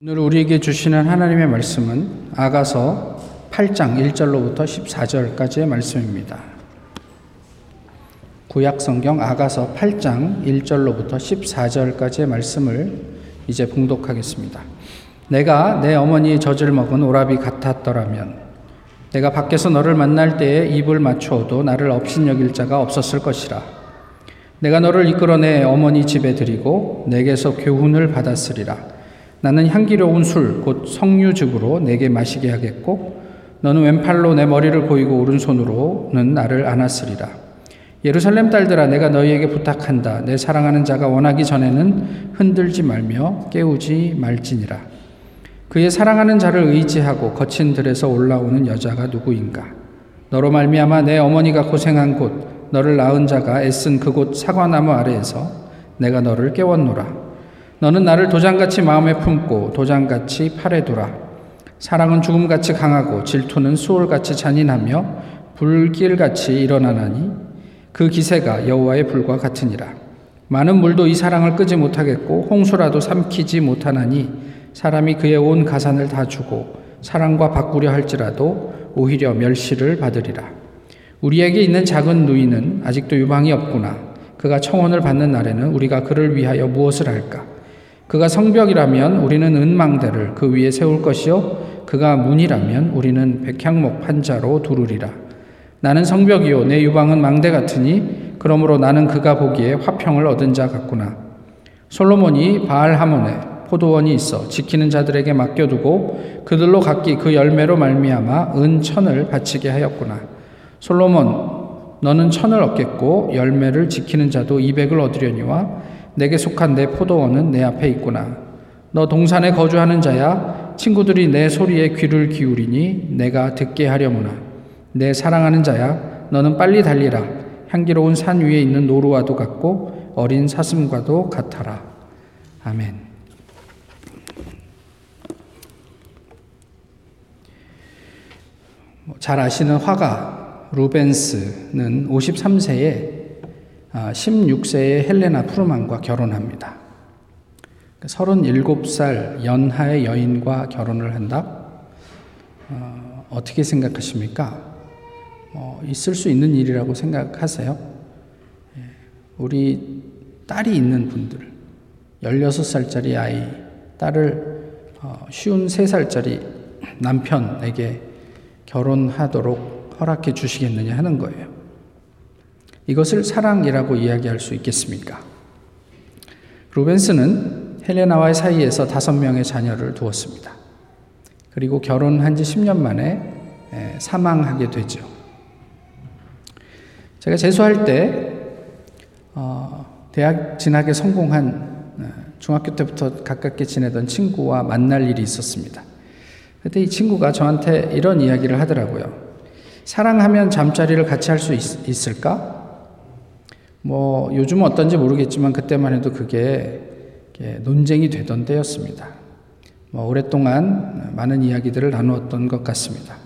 오늘 우리에게 주시는 하나님의 말씀은 아가서 8장 1절로부터 14절까지의 말씀입니다. 구약 성경 아가서 8장 1절로부터 14절까지의 말씀을 이제 봉독하겠습니다. 내가 내 어머니의 젖을 먹은 오라비 같았더라면 내가 밖에서 너를 만날 때에 입을 맞추어도 나를 업신여길 자가 없었을 것이라. 내가 너를 이끌어내 어머니 집에 들이고 내게서 교훈을 받았으리라. 나는 향기로운 술, 곧 석류즙으로 내게 마시게 하겠고, 너는 왼팔로 내 머리를 고이고 오른손으로는 나를 안았으리라. 예루살렘 딸들아, 내가 너희에게 부탁한다. 내 사랑하는 자가 원하기 전에는 흔들지 말며 깨우지 말지니라. 그의 사랑하는 자를 의지하고 거친 들에서 올라오는 여자가 누구인가? 너로 말미암아 내 어머니가 고생한 곳, 너를 낳은 자가 애쓴 그곳 사과나무 아래에서 내가 너를 깨웠노라. 너는 나를 도장같이 마음에 품고 도장같이 팔에 두라. 사랑은 죽음같이 강하고 질투는 수월같이 잔인하며 불길같이 일어나나니 그 기세가 여호와의 불과 같으니라. 많은 물도 이 사랑을 끄지 못하겠고 홍수라도 삼키지 못하나니 사람이 그의 온 가산을 다 주고 사랑과 바꾸려 할지라도 오히려 멸시를 받으리라. 우리에게 있는 작은 누이는 아직도 유방이 없구나. 그가 청혼을 받는 날에는 우리가 그를 위하여 무엇을 할까? 그가 성벽이라면 우리는 은망대를 그 위에 세울 것이요 그가 문이라면 우리는 백향목 판자로 두르리라. 나는 성벽이요 내 유방은 망대 같으니 그러므로 나는 그가 보기에 화평을 얻은 자 같구나. 솔로몬이 바알 하몬에 포도원이 있어 지키는 자들에게 맡겨두고 그들로 각기 그 열매로 말미암아 은 천을 바치게 하였구나. 솔로몬 너는 천을 얻겠고 열매를 지키는 자도 이백을 얻으려니와 내게 속한 내 포도원은 내 앞에 있구나. 너 동산에 거주하는 자야 친구들이 내 소리에 귀를 기울이니 내가 듣게 하려무나. 내 사랑하는 자야 너는 빨리 달리라. 향기로운 산 위에 있는 노루와도 같고 어린 사슴과도 같아라. 아멘. 뭐잘 아시는 화가 루벤스는 53세에 16세의 아, 헬레나 푸르만과 결혼합니다. 37살 연하의 여인과 결혼을 한다? 어, 떻게 생각하십니까? 어, 있을 수 있는 일이라고 생각하세요? 예, 우리 딸이 있는 분들, 16살짜리 아이, 딸을 어, 쉬운 3살짜리 남편에게 결혼하도록 허락해 주시겠느냐 하는 거예요. 이것을 사랑이라고 이야기할 수 있겠습니까? 루벤스는 헬레나와의 사이에서 다섯 명의 자녀를 두었습니다. 그리고 결혼한 지 10년 만에 사망하게 되죠. 제가 재수할 때 어, 대학 진학에 성공한 어, 중학교 때부터 가깝게 지내던 친구와 만날 일이 있었습니다. 그때 이 친구가 저한테 이런 이야기를 하더라고요. 사랑하면 잠자리를 같이 할 수 있을까? 뭐 요즘은 어떤지 모르겠지만 그때만 해도 그게 논쟁이 되던 때였습니다. 뭐 오랫동안 많은 이야기들을 나누었던 것 같습니다.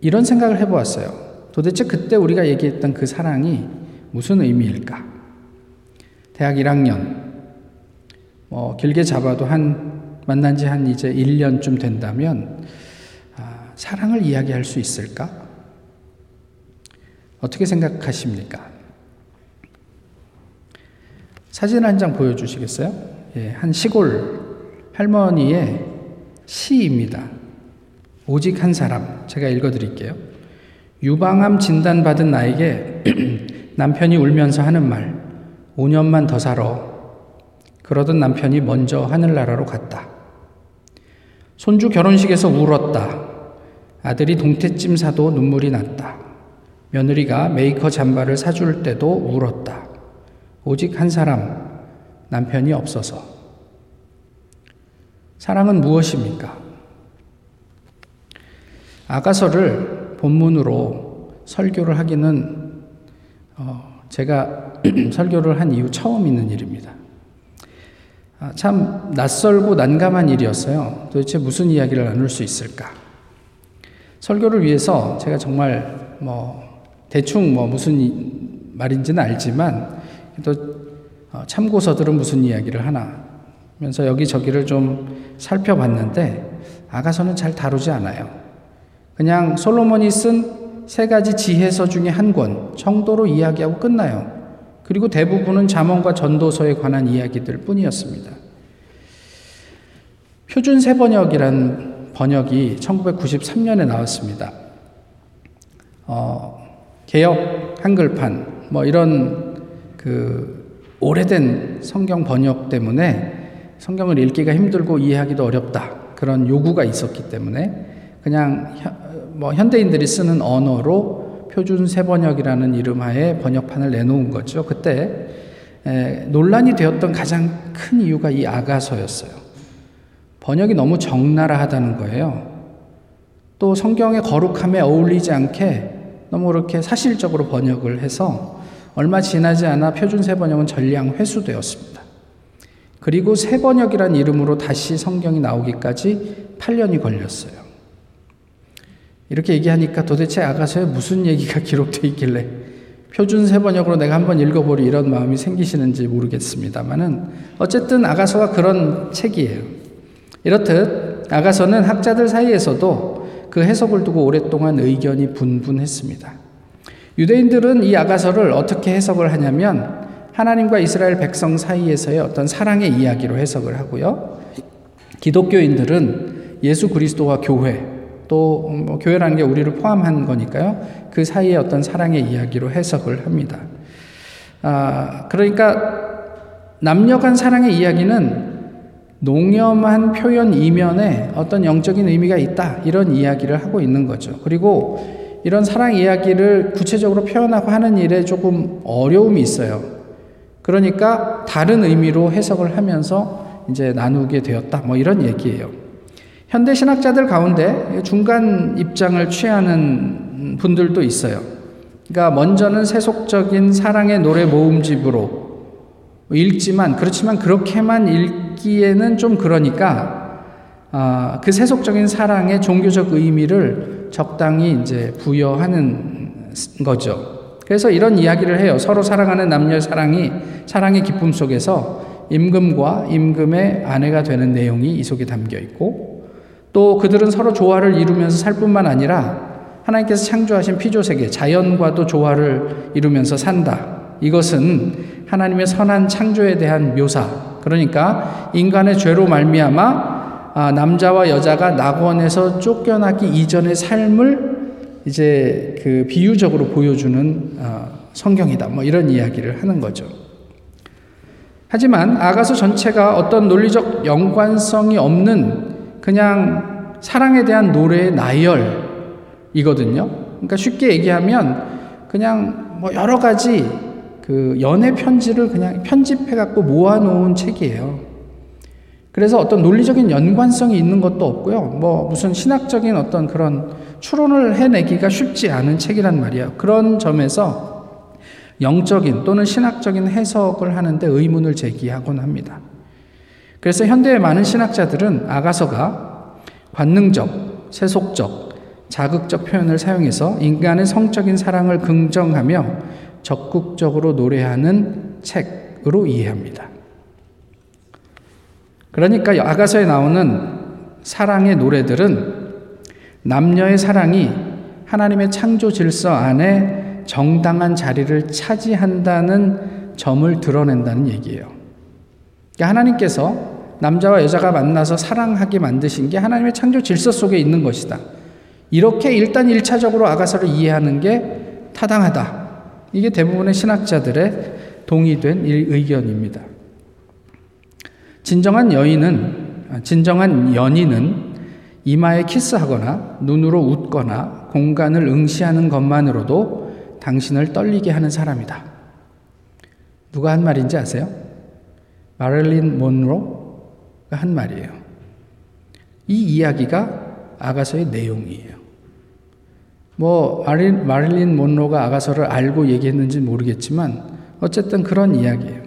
이런 생각을 해보았어요. 도대체 그때 우리가 얘기했던 그 사랑이 무슨 의미일까? 대학 1학년, 뭐 길게 잡아도 한 만난 지 한 이제 1년쯤 된다면 아, 사랑을 이야기할 수 있을까? 어떻게 생각하십니까? 사진 한 장 보여주시겠어요? 예, 한 시골 할머니의 시입니다. 오직 한 사람. 제가 읽어드릴게요. 유방암 진단받은 나에게 남편이 울면서 하는 말, 5년만 더 살아. 그러던 남편이 먼저 하늘나라로 갔다. 손주 결혼식에서 울었다. 아들이 동태찜 사도 눈물이 났다. 며느리가 메이커 잠바를 사줄 때도 울었다. 오직 한 사람, 남편이 없어서. 사랑은 무엇입니까? 아가서를 본문으로 설교를 하기는 어, 제가 설교를 한 이후 처음 있는 일입니다. 아, 참 낯설고 난감한 일이었어요. 도대체 무슨 이야기를 나눌 수 있을까? 설교를 위해서 제가 정말 뭐 대충 뭐 무슨 말인지는 알지만 또 어, 참고서들은 무슨 이야기를 하나 면서 여기저기를 좀 살펴봤는데 아가서는 잘 다루지 않아요. 그냥 솔로몬이 쓴 세 가지 지혜서 중에 한 권 정도로 이야기하고 끝나요. 그리고 대부분은 잠언과 전도서에 관한 이야기들 뿐이었습니다. 표준 세 번역이란 번역이 1993년에 나왔습니다. 어, 개혁 한글판 뭐 이런 그 오래된 성경 번역 때문에 성경을 읽기가 힘들고 이해하기도 어렵다 그런 요구가 있었기 때문에 그냥 뭐 현대인들이 쓰는 언어로 표준 세번역이라는 이름하에 번역판을 내놓은 거죠. 그때 논란이 되었던 가장 큰 이유가 이 아가서였어요. 번역이 너무 적나라하다는 거예요. 또 성경의 거룩함에 어울리지 않게 너무 그렇게 사실적으로 번역을 해서 얼마 지나지 않아 표준 세번역은 전량 회수되었습니다. 그리고 세번역이란 이름으로 다시 성경이 나오기까지 8년이 걸렸어요. 이렇게 얘기하니까 도대체 아가서에 무슨 얘기가 기록되어 있길래 표준 세번역으로 내가 한번 읽어보리 이런 마음이 생기시는지 모르겠습니다만은 어쨌든 아가서가 그런 책이에요. 이렇듯 아가서는 학자들 사이에서도 그 해석을 두고 오랫동안 의견이 분분했습니다. 유대인들은 이 아가서를 어떻게 해석을 하냐면 하나님과 이스라엘 백성 사이에서의 어떤 사랑의 이야기로 해석을 하고요. 기독교인들은 예수 그리스도와 교회, 또 뭐 교회라는 게 우리를 포함한 거니까요. 그 사이의 어떤 사랑의 이야기로 해석을 합니다. 아, 그러니까 남녀 간 사랑의 이야기는 농염한 표현 이면에 어떤 영적인 의미가 있다. 이런 이야기를 하고 있는 거죠. 그리고 이런 사랑 이야기를 구체적으로 표현하고 하는 일에 조금 어려움이 있어요. 그러니까 다른 의미로 해석을 하면서 이제 나누게 되었다. 뭐 이런 얘기예요. 현대 신학자들 가운데 중간 입장을 취하는 분들도 있어요. 그러니까 먼저는 세속적인 사랑의 노래 모음집으로 읽지만 그렇지만 그렇게만 읽기에는 좀 그러니까 아, 그 세속적인 사랑의 종교적 의미를 적당히 이제 부여하는 거죠. 그래서 이런 이야기를 해요. 서로 사랑하는 남녀 사랑이 사랑의 기쁨 속에서 임금과 임금의 아내가 되는 내용이 이 속에 담겨 있고 또 그들은 서로 조화를 이루면서 살 뿐만 아니라 하나님께서 창조하신 피조 세계, 자연과도 조화를 이루면서 산다. 이것은 하나님의 선한 창조에 대한 묘사. 그러니까 인간의 죄로 말미암아 아, 남자와 여자가 낙원에서 쫓겨나기 이전의 삶을 이제 그 비유적으로 보여주는 어, 성경이다. 뭐 이런 이야기를 하는 거죠. 하지만 아가서 전체가 어떤 논리적 연관성이 없는 그냥 사랑에 대한 노래의 나열이거든요. 그러니까 쉽게 얘기하면 그냥 뭐 여러 가지 그 연애 편지를 그냥 편집해 갖고 모아놓은 책이에요. 그래서 어떤 논리적인 연관성이 있는 것도 없고요. 뭐 무슨 신학적인 어떤 그런 추론을 해내기가 쉽지 않은 책이란 말이에요. 그런 점에서 영적인 또는 신학적인 해석을 하는데 의문을 제기하곤 합니다. 그래서 현대의 많은 신학자들은 아가서가 관능적, 세속적, 자극적 표현을 사용해서 인간의 성적인 사랑을 긍정하며 적극적으로 노래하는 책으로 이해합니다. 그러니까 아가서에 나오는 사랑의 노래들은 남녀의 사랑이 하나님의 창조 질서 안에 정당한 자리를 차지한다는 점을 드러낸다는 얘기예요. 그러니까 하나님께서 남자와 여자가 만나서 사랑하게 만드신 게 하나님의 창조 질서 속에 있는 것이다. 이렇게 일단 1차적으로 아가서를 이해하는 게 타당하다. 이게 대부분의 신학자들의 동의된 의견입니다. 진정한 여인은, 진정한 연인은 이마에 키스하거나 눈으로 웃거나 공간을 응시하는 것만으로도 당신을 떨리게 하는 사람이다. 누가 한 말인지 아세요? 마릴린 몬로 한 말이에요. 이 이야기가 아가서의 내용이에요. 뭐 마릴, 마릴린 몬로가 아가서를 알고 얘기했는지 모르겠지만 어쨌든 그런 이야기예요.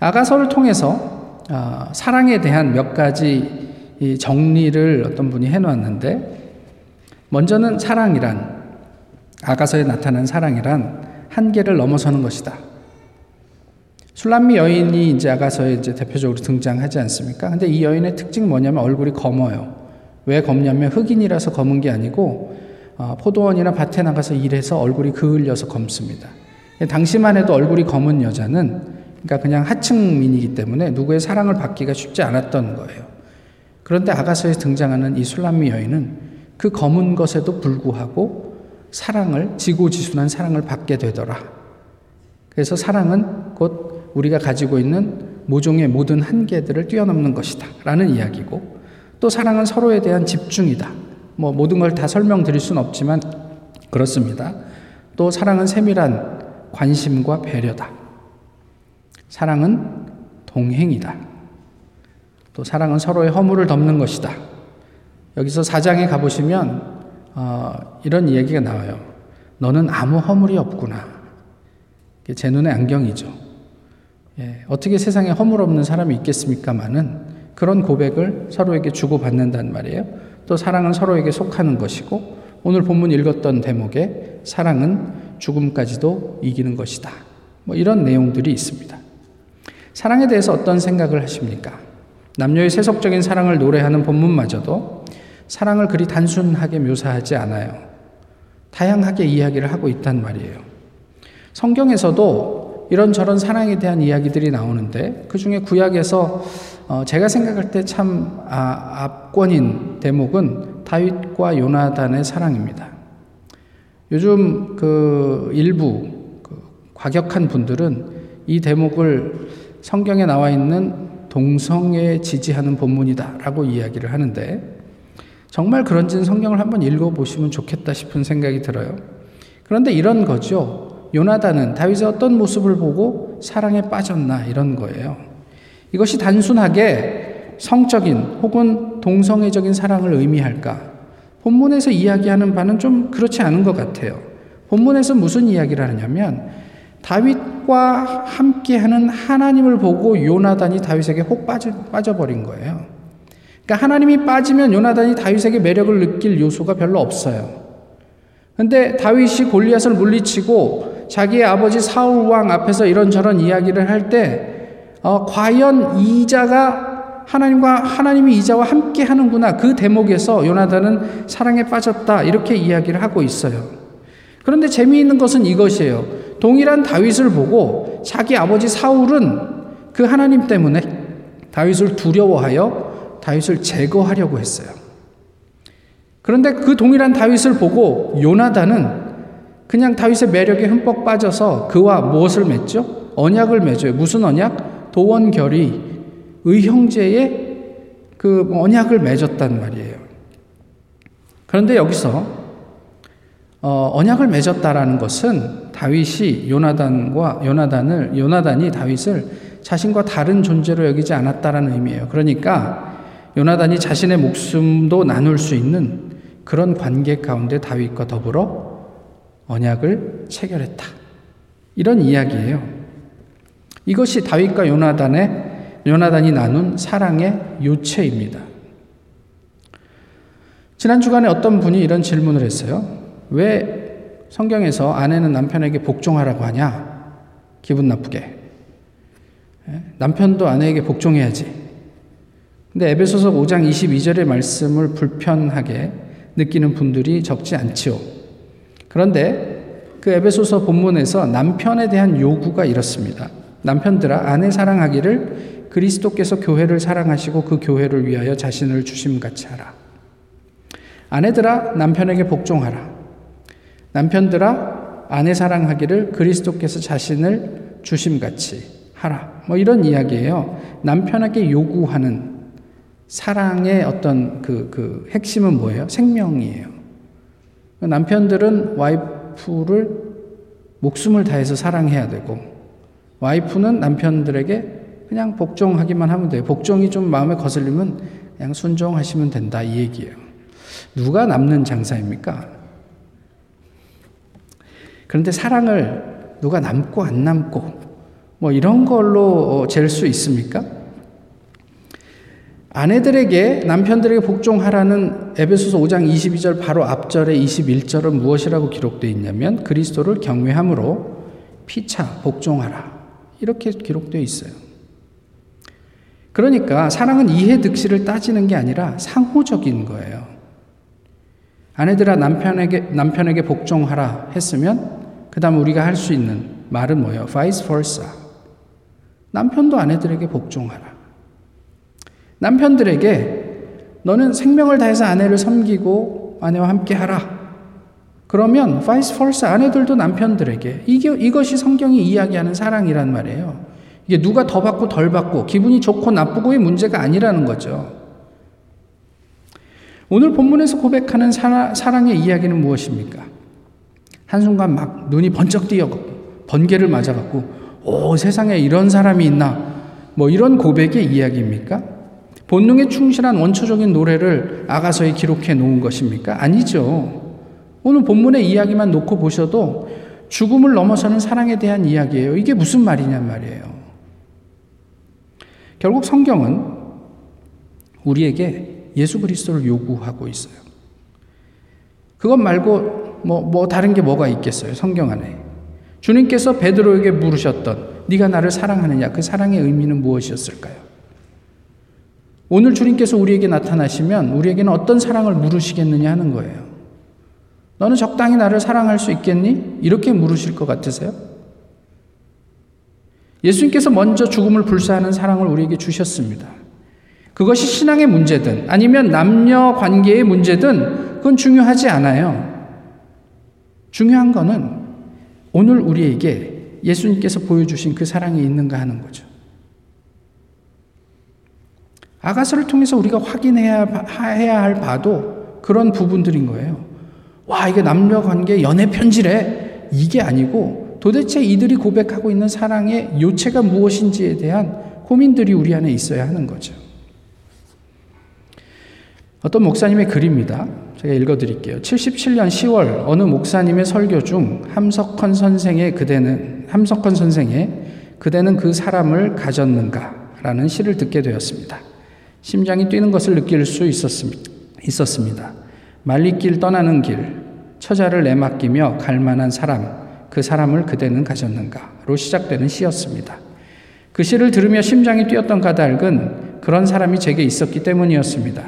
아가서를 통해서 아, 사랑에 대한 몇 가지 정리를 어떤 분이 해놓았는데 먼저는 사랑이란 아가서에 나타난 사랑이란 한계를 넘어서는 것이다. 술람미 여인이 이제 아가서에 이제 대표적으로 등장하지 않습니까? 근데 이 여인의 특징 뭐냐면 얼굴이 검어요. 왜 검냐면 흑인이라서 검은 게 아니고 어, 포도원이나 밭에 나가서 일해서 얼굴이 그을려서 검습니다. 당시만 해도 얼굴이 검은 여자는 그러니까 그냥 하층민이기 때문에 누구의 사랑을 받기가 쉽지 않았던 거예요. 그런데 아가서에 등장하는 이 술람미 여인은 그 검은 것에도 불구하고 사랑을 지고지순한 사랑을 받게 되더라. 그래서 사랑은 곧 우리가 가지고 있는 모종의 모든 한계들을 뛰어넘는 것이다. 라는 이야기고 또 사랑은 서로에 대한 집중이다. 뭐 모든 걸 다 설명드릴 수는 없지만 그렇습니다. 또 사랑은 세밀한 관심과 배려다. 사랑은 동행이다. 또 사랑은 서로의 허물을 덮는 것이다. 여기서 사장에 가보시면 어, 이런 이야기가 나와요. 너는 아무 허물이 없구나. 제 눈에 안경이죠. 예, 어떻게 세상에 허물 없는 사람이 있겠습니까마는 그런 고백을 서로에게 주고받는단 말이에요. 또 사랑은 서로에게 속하는 것이고 오늘 본문 읽었던 대목에 사랑은 죽음까지도 이기는 것이다. 뭐 이런 내용들이 있습니다. 사랑에 대해서 어떤 생각을 하십니까? 남녀의 세속적인 사랑을 노래하는 본문마저도 사랑을 그리 단순하게 묘사하지 않아요. 다양하게 이야기를 하고 있단 말이에요. 성경에서도 이런저런 사랑에 대한 이야기들이 나오는데 그 중에 구약에서 어 제가 생각할 때참 아, 압권인 대목은 다윗과 요나단의 사랑입니다. 요즘 그 일부 그 과격한 분들은 이 대목을 성경에 나와 있는 동성애 지지하는 본문이다라고 이야기를 하는데 정말 그런지는 성경을 한번 읽어보시면 좋겠다 싶은 생각이 들어요. 그런데 이런 거죠. 요나단은 다윗의 어떤 모습을 보고 사랑에 빠졌나 이런 거예요. 이것이 단순하게 성적인 혹은 동성애적인 사랑을 의미할까? 본문에서 이야기하는 바는 좀 그렇지 않은 것 같아요. 본문에서 무슨 이야기를 하냐면 다윗과 함께하는 하나님을 보고 요나단이 다윗에게 혹 빠져, 빠져버린 거예요. 그러니까 하나님이 빠지면 요나단이 다윗에게 매력을 느낄 요소가 별로 없어요. 근데 다윗이 골리앗을 물리치고 자기의 아버지 사울 왕 앞에서 이런저런 이야기를 할 때 어, 과연 이자가 하나님과 하나님이 이자와 함께 하는구나 그 대목에서 요나단은 사랑에 빠졌다 이렇게 이야기를 하고 있어요. 그런데 재미있는 것은 이것이에요. 동일한 다윗을 보고 자기 아버지 사울은 그 하나님 때문에 다윗을 두려워하여 다윗을 제거하려고 했어요. 그런데 그 동일한 다윗을 보고 요나단은 그냥 다윗의 매력에 흠뻑 빠져서 그와 무엇을 맺죠? 언약을 맺어요. 무슨 언약? 도원결이 의형제의 그 언약을 맺었단 말이에요. 그런데 여기서 어, 언약을 맺었다라는 것은 다윗이 요나단과 요나단을 요나단이 다윗을 자신과 다른 존재로 여기지 않았다라는 의미예요. 그러니까 요나단이 자신의 목숨도 나눌 수 있는 그런 관계 가운데 다윗과 더불어 언약을 체결했다. 이런 이야기예요. 이것이 다윗과 요나단의 요나단이 나눈 사랑의 요체입니다. 지난 주간에 어떤 분이 이런 질문을 했어요. 왜 성경에서 아내는 남편에게 복종하라고 하냐? 기분 나쁘게. 예? 남편도 아내에게 복종해야지. 근데 에베소서 5장 22절의 말씀을 불편하게 느끼는 분들이 적지 않지요. 그런데 그 에베소서 본문에서 남편에 대한 요구가 이렇습니다. 남편들아 아내 사랑하기를 그리스도께서 교회를 사랑하시고 그 교회를 위하여 자신을 주심같이 하라. 아내들아 남편에게 복종하라. 남편들아 아내 사랑하기를 그리스도께서 자신을 주심같이 하라. 뭐 이런 이야기예요. 남편에게 요구하는 사랑의 어떤 그, 그 핵심은 뭐예요? 생명이에요. 남편들은 와이프를 목숨을 다해서 사랑해야 되고, 와이프는 남편들에게 그냥 복종하기만 하면 돼요. 복종이 좀 마음에 거슬리면 그냥 순종하시면 된다. 이 얘기예요. 누가 남는 장사입니까? 그런데 사랑을 누가 남고 안 남고 뭐 이런 걸로 잴 수 있습니까? 아내들에게 남편들에게 복종하라는 에베소서 5장 22절 바로 앞절에 21절은 무엇이라고 기록되어 있냐면 그리스도를 경외함으로 피차 복종하라 이렇게 기록되어 있어요. 그러니까 사랑은 이해 득실을 따지는 게 아니라 상호적인 거예요. 아내들아 남편에게 남편에게 복종하라 했으면 그다음 우리가 할 수 있는 말은 뭐예요? vice versa. 남편도 아내들에게 복종하라. 남편들에게 너는 생명을 다해서 아내를 섬기고 아내와 함께 하라. 그러면 vice versa 아내들도 남편들에게 이게 이것이 성경이 이야기하는 사랑이란 말이에요. 이게 누가 더 받고 덜 받고 기분이 좋고 나쁘고의 문제가 아니라는 거죠. 오늘 본문에서 고백하는 사랑의 이야기는 무엇입니까? 한순간 막 눈이 번쩍 뛰어가고 번개를 맞아갖고 오 세상에 이런 사람이 있나 뭐 이런 고백의 이야기입니까? 본능에 충실한 원초적인 노래를 아가서에 기록해 놓은 것입니까? 아니죠. 오늘 본문의 이야기만 놓고 보셔도 죽음을 넘어서는 사랑에 대한 이야기예요. 이게 무슨 말이냔 말이에요. 결국 성경은 우리에게 예수 그리스도를 요구하고 있어요. 그것 말고 뭐, 뭐 다른 게 뭐가 있겠어요? 성경 안에. 주님께서 베드로에게 물으셨던 네가 나를 사랑하느냐 그 사랑의 의미는 무엇이었을까요? 오늘 주님께서 우리에게 나타나시면 우리에게는 어떤 사랑을 물으시겠느냐 하는 거예요. 너는 적당히 나를 사랑할 수 있겠니? 이렇게 물으실 것 같으세요? 예수님께서 먼저 죽음을 불사하는 사랑을 우리에게 주셨습니다. 그것이 신앙의 문제든 아니면 남녀 관계의 문제든 그건 중요하지 않아요. 중요한 거는 오늘 우리에게 예수님께서 보여주신 그 사랑이 있는가 하는 거죠. 아가서를 통해서 우리가 확인해야 해야 할 바도 그런 부분들인 거예요. 와, 이게 남녀 관계 연애 편지래. 이게 아니고 도대체 이들이 고백하고 있는 사랑의 요체가 무엇인지에 대한 고민들이 우리 안에 있어야 하는 거죠. 어떤 목사님의 글입니다. 제가 읽어드릴게요. 77년 10월 어느 목사님의 설교 중 함석헌 선생의 그대는 함석헌 선생의 그대는 그 사람을 가졌는가라는 시를 듣게 되었습니다. 심장이 뛰는 것을 느낄 수 있었습니다. 있었습니다. 말리길 떠나는 길, 처자를 내맡기며 갈 만한 사람, 그 사람을 그대는 가졌는가로 시작되는 시였습니다. 그 시를 들으며 심장이 뛰었던 까닭은 그런 사람이 제게 있었기 때문이었습니다.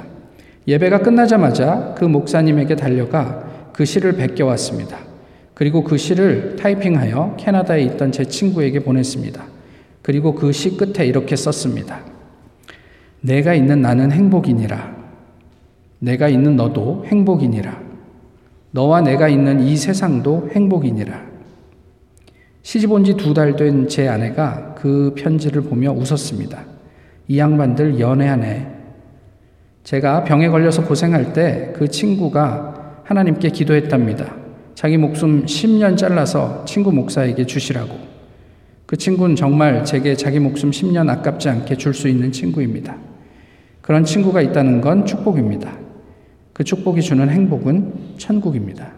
예배가 끝나자마자 그 목사님에게 달려가 그 시를 베껴왔습니다. 그리고 그 시를 타이핑하여 캐나다에 있던 제 친구에게 보냈습니다. 그리고 그 시 끝에 이렇게 썼습니다. 내가 있는 나는 행복이니라. 내가 있는 너도 행복이니라. 너와 내가 있는 이 세상도 행복이니라. 시집 온 지 두 달 된 제 아내가 그 편지를 보며 웃었습니다. 이 양반들 연애하네. 제가 병에 걸려서 고생할 때 그 친구가 하나님께 기도했답니다. 자기 목숨 10년 잘라서 친구 목사에게 주시라고. 그 친구는 정말 제게 자기 목숨 10년 아깝지 않게 줄 수 있는 친구입니다. 그런 친구가 있다는 건 축복입니다. 그 축복이 주는 행복은 천국입니다.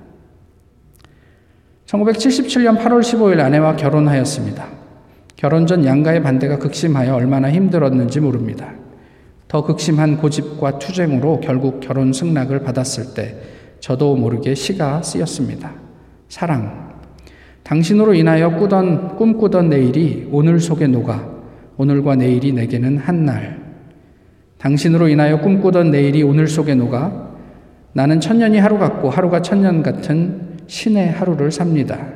1977년 8월 15일 아내와 결혼하였습니다. 결혼 전 양가의 반대가 극심하여 얼마나 힘들었는지 모릅니다. 더 극심한 고집과 투쟁으로 결국 결혼 승낙을 받았을 때 저도 모르게 시가 쓰였습니다. 사랑. 당신으로 인하여 꾸던, 꿈꾸던 내일이 오늘 속에 녹아 오늘과 내일이 내게는 한 날. 당신으로 인하여 꿈꾸던 내일이 오늘 속에 녹아 나는 천년이 하루 같고 하루가 천년 같은 신의 하루를 삽니다.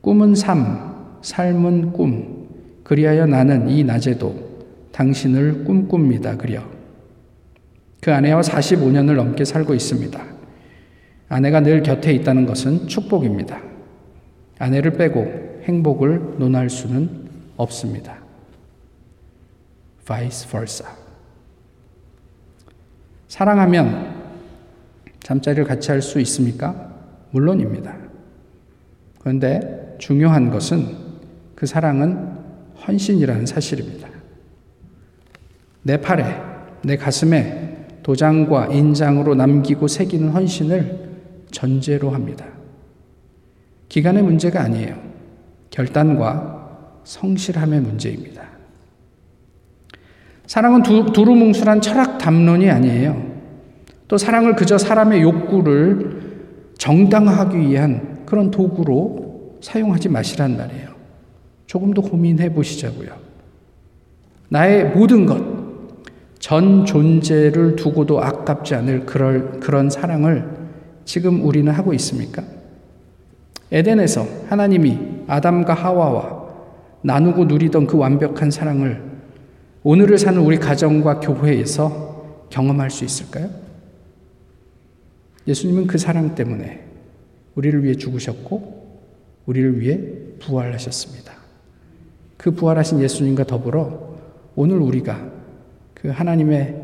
꿈은 삶, 삶은 꿈. 그리하여 나는 이 낮에도 당신을 꿈꿉니다. 그려. 그 아내와 45년을 넘게 살고 있습니다. 아내가 늘 곁에 있다는 것은 축복입니다. 아내를 빼고 행복을 논할 수는 없습니다. vice versa. 사랑하면 잠자리를 같이 할 수 있습니까? 물론입니다. 그런데 중요한 것은 그 사랑은 헌신이라는 사실입니다. 내 팔에, 내 가슴에 도장과 인장으로 남기고 새기는 헌신을 전제로 합니다. 기간의 문제가 아니에요. 결단과 성실함의 문제입니다. 사랑은 두, 두루뭉술한 철학 담론이 아니에요. 또 사랑을 그저 사람의 욕구를 정당화하기 위한 그런 도구로 사용하지 마시란 말이에요. 조금 더 고민해 보시자고요. 나의 모든 것, 전 존재를 두고도 아깝지 않을 그럴, 그런 사랑을 지금 우리는 하고 있습니까? 에덴에서 하나님이 아담과 하와와 나누고 누리던 그 완벽한 사랑을 오늘을 사는 우리 가정과 교회에서 경험할 수 있을까요? 예수님은 그 사랑 때문에 우리를 위해 죽으셨고 우리를 위해 부활하셨습니다. 그 부활하신 예수님과 더불어 오늘 우리가 그 하나님의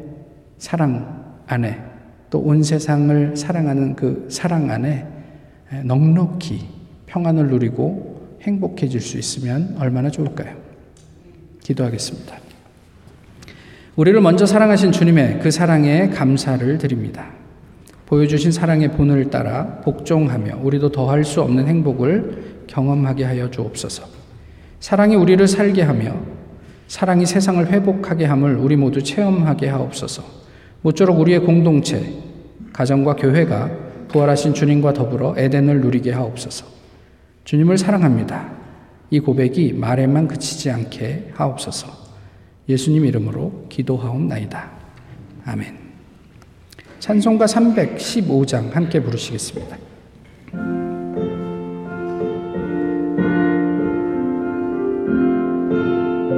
사랑 안에 또 온 세상을 사랑하는 그 사랑 안에 넉넉히 평안을 누리고 행복해질 수 있으면 얼마나 좋을까요? 기도하겠습니다. 우리를 먼저 사랑하신 주님의 그 사랑에 감사를 드립니다. 보여주신 사랑의 본을 따라 복종하며 우리도 더할 수 없는 행복을 경험하게 하여 주옵소서. 사랑이 우리를 살게 하며 사랑이 세상을 회복하게 함을 우리 모두 체험하게 하옵소서. 모쪼록 우리의 공동체, 가정과 교회가 부활하신 주님과 더불어 에덴을 누리게 하옵소서. 주님을 사랑합니다. 이 고백이 말에만 그치지 않게 하옵소서. 예수님 이름으로 기도하옵나이다. 아멘. 찬송가 315장 함께 부르시겠습니다.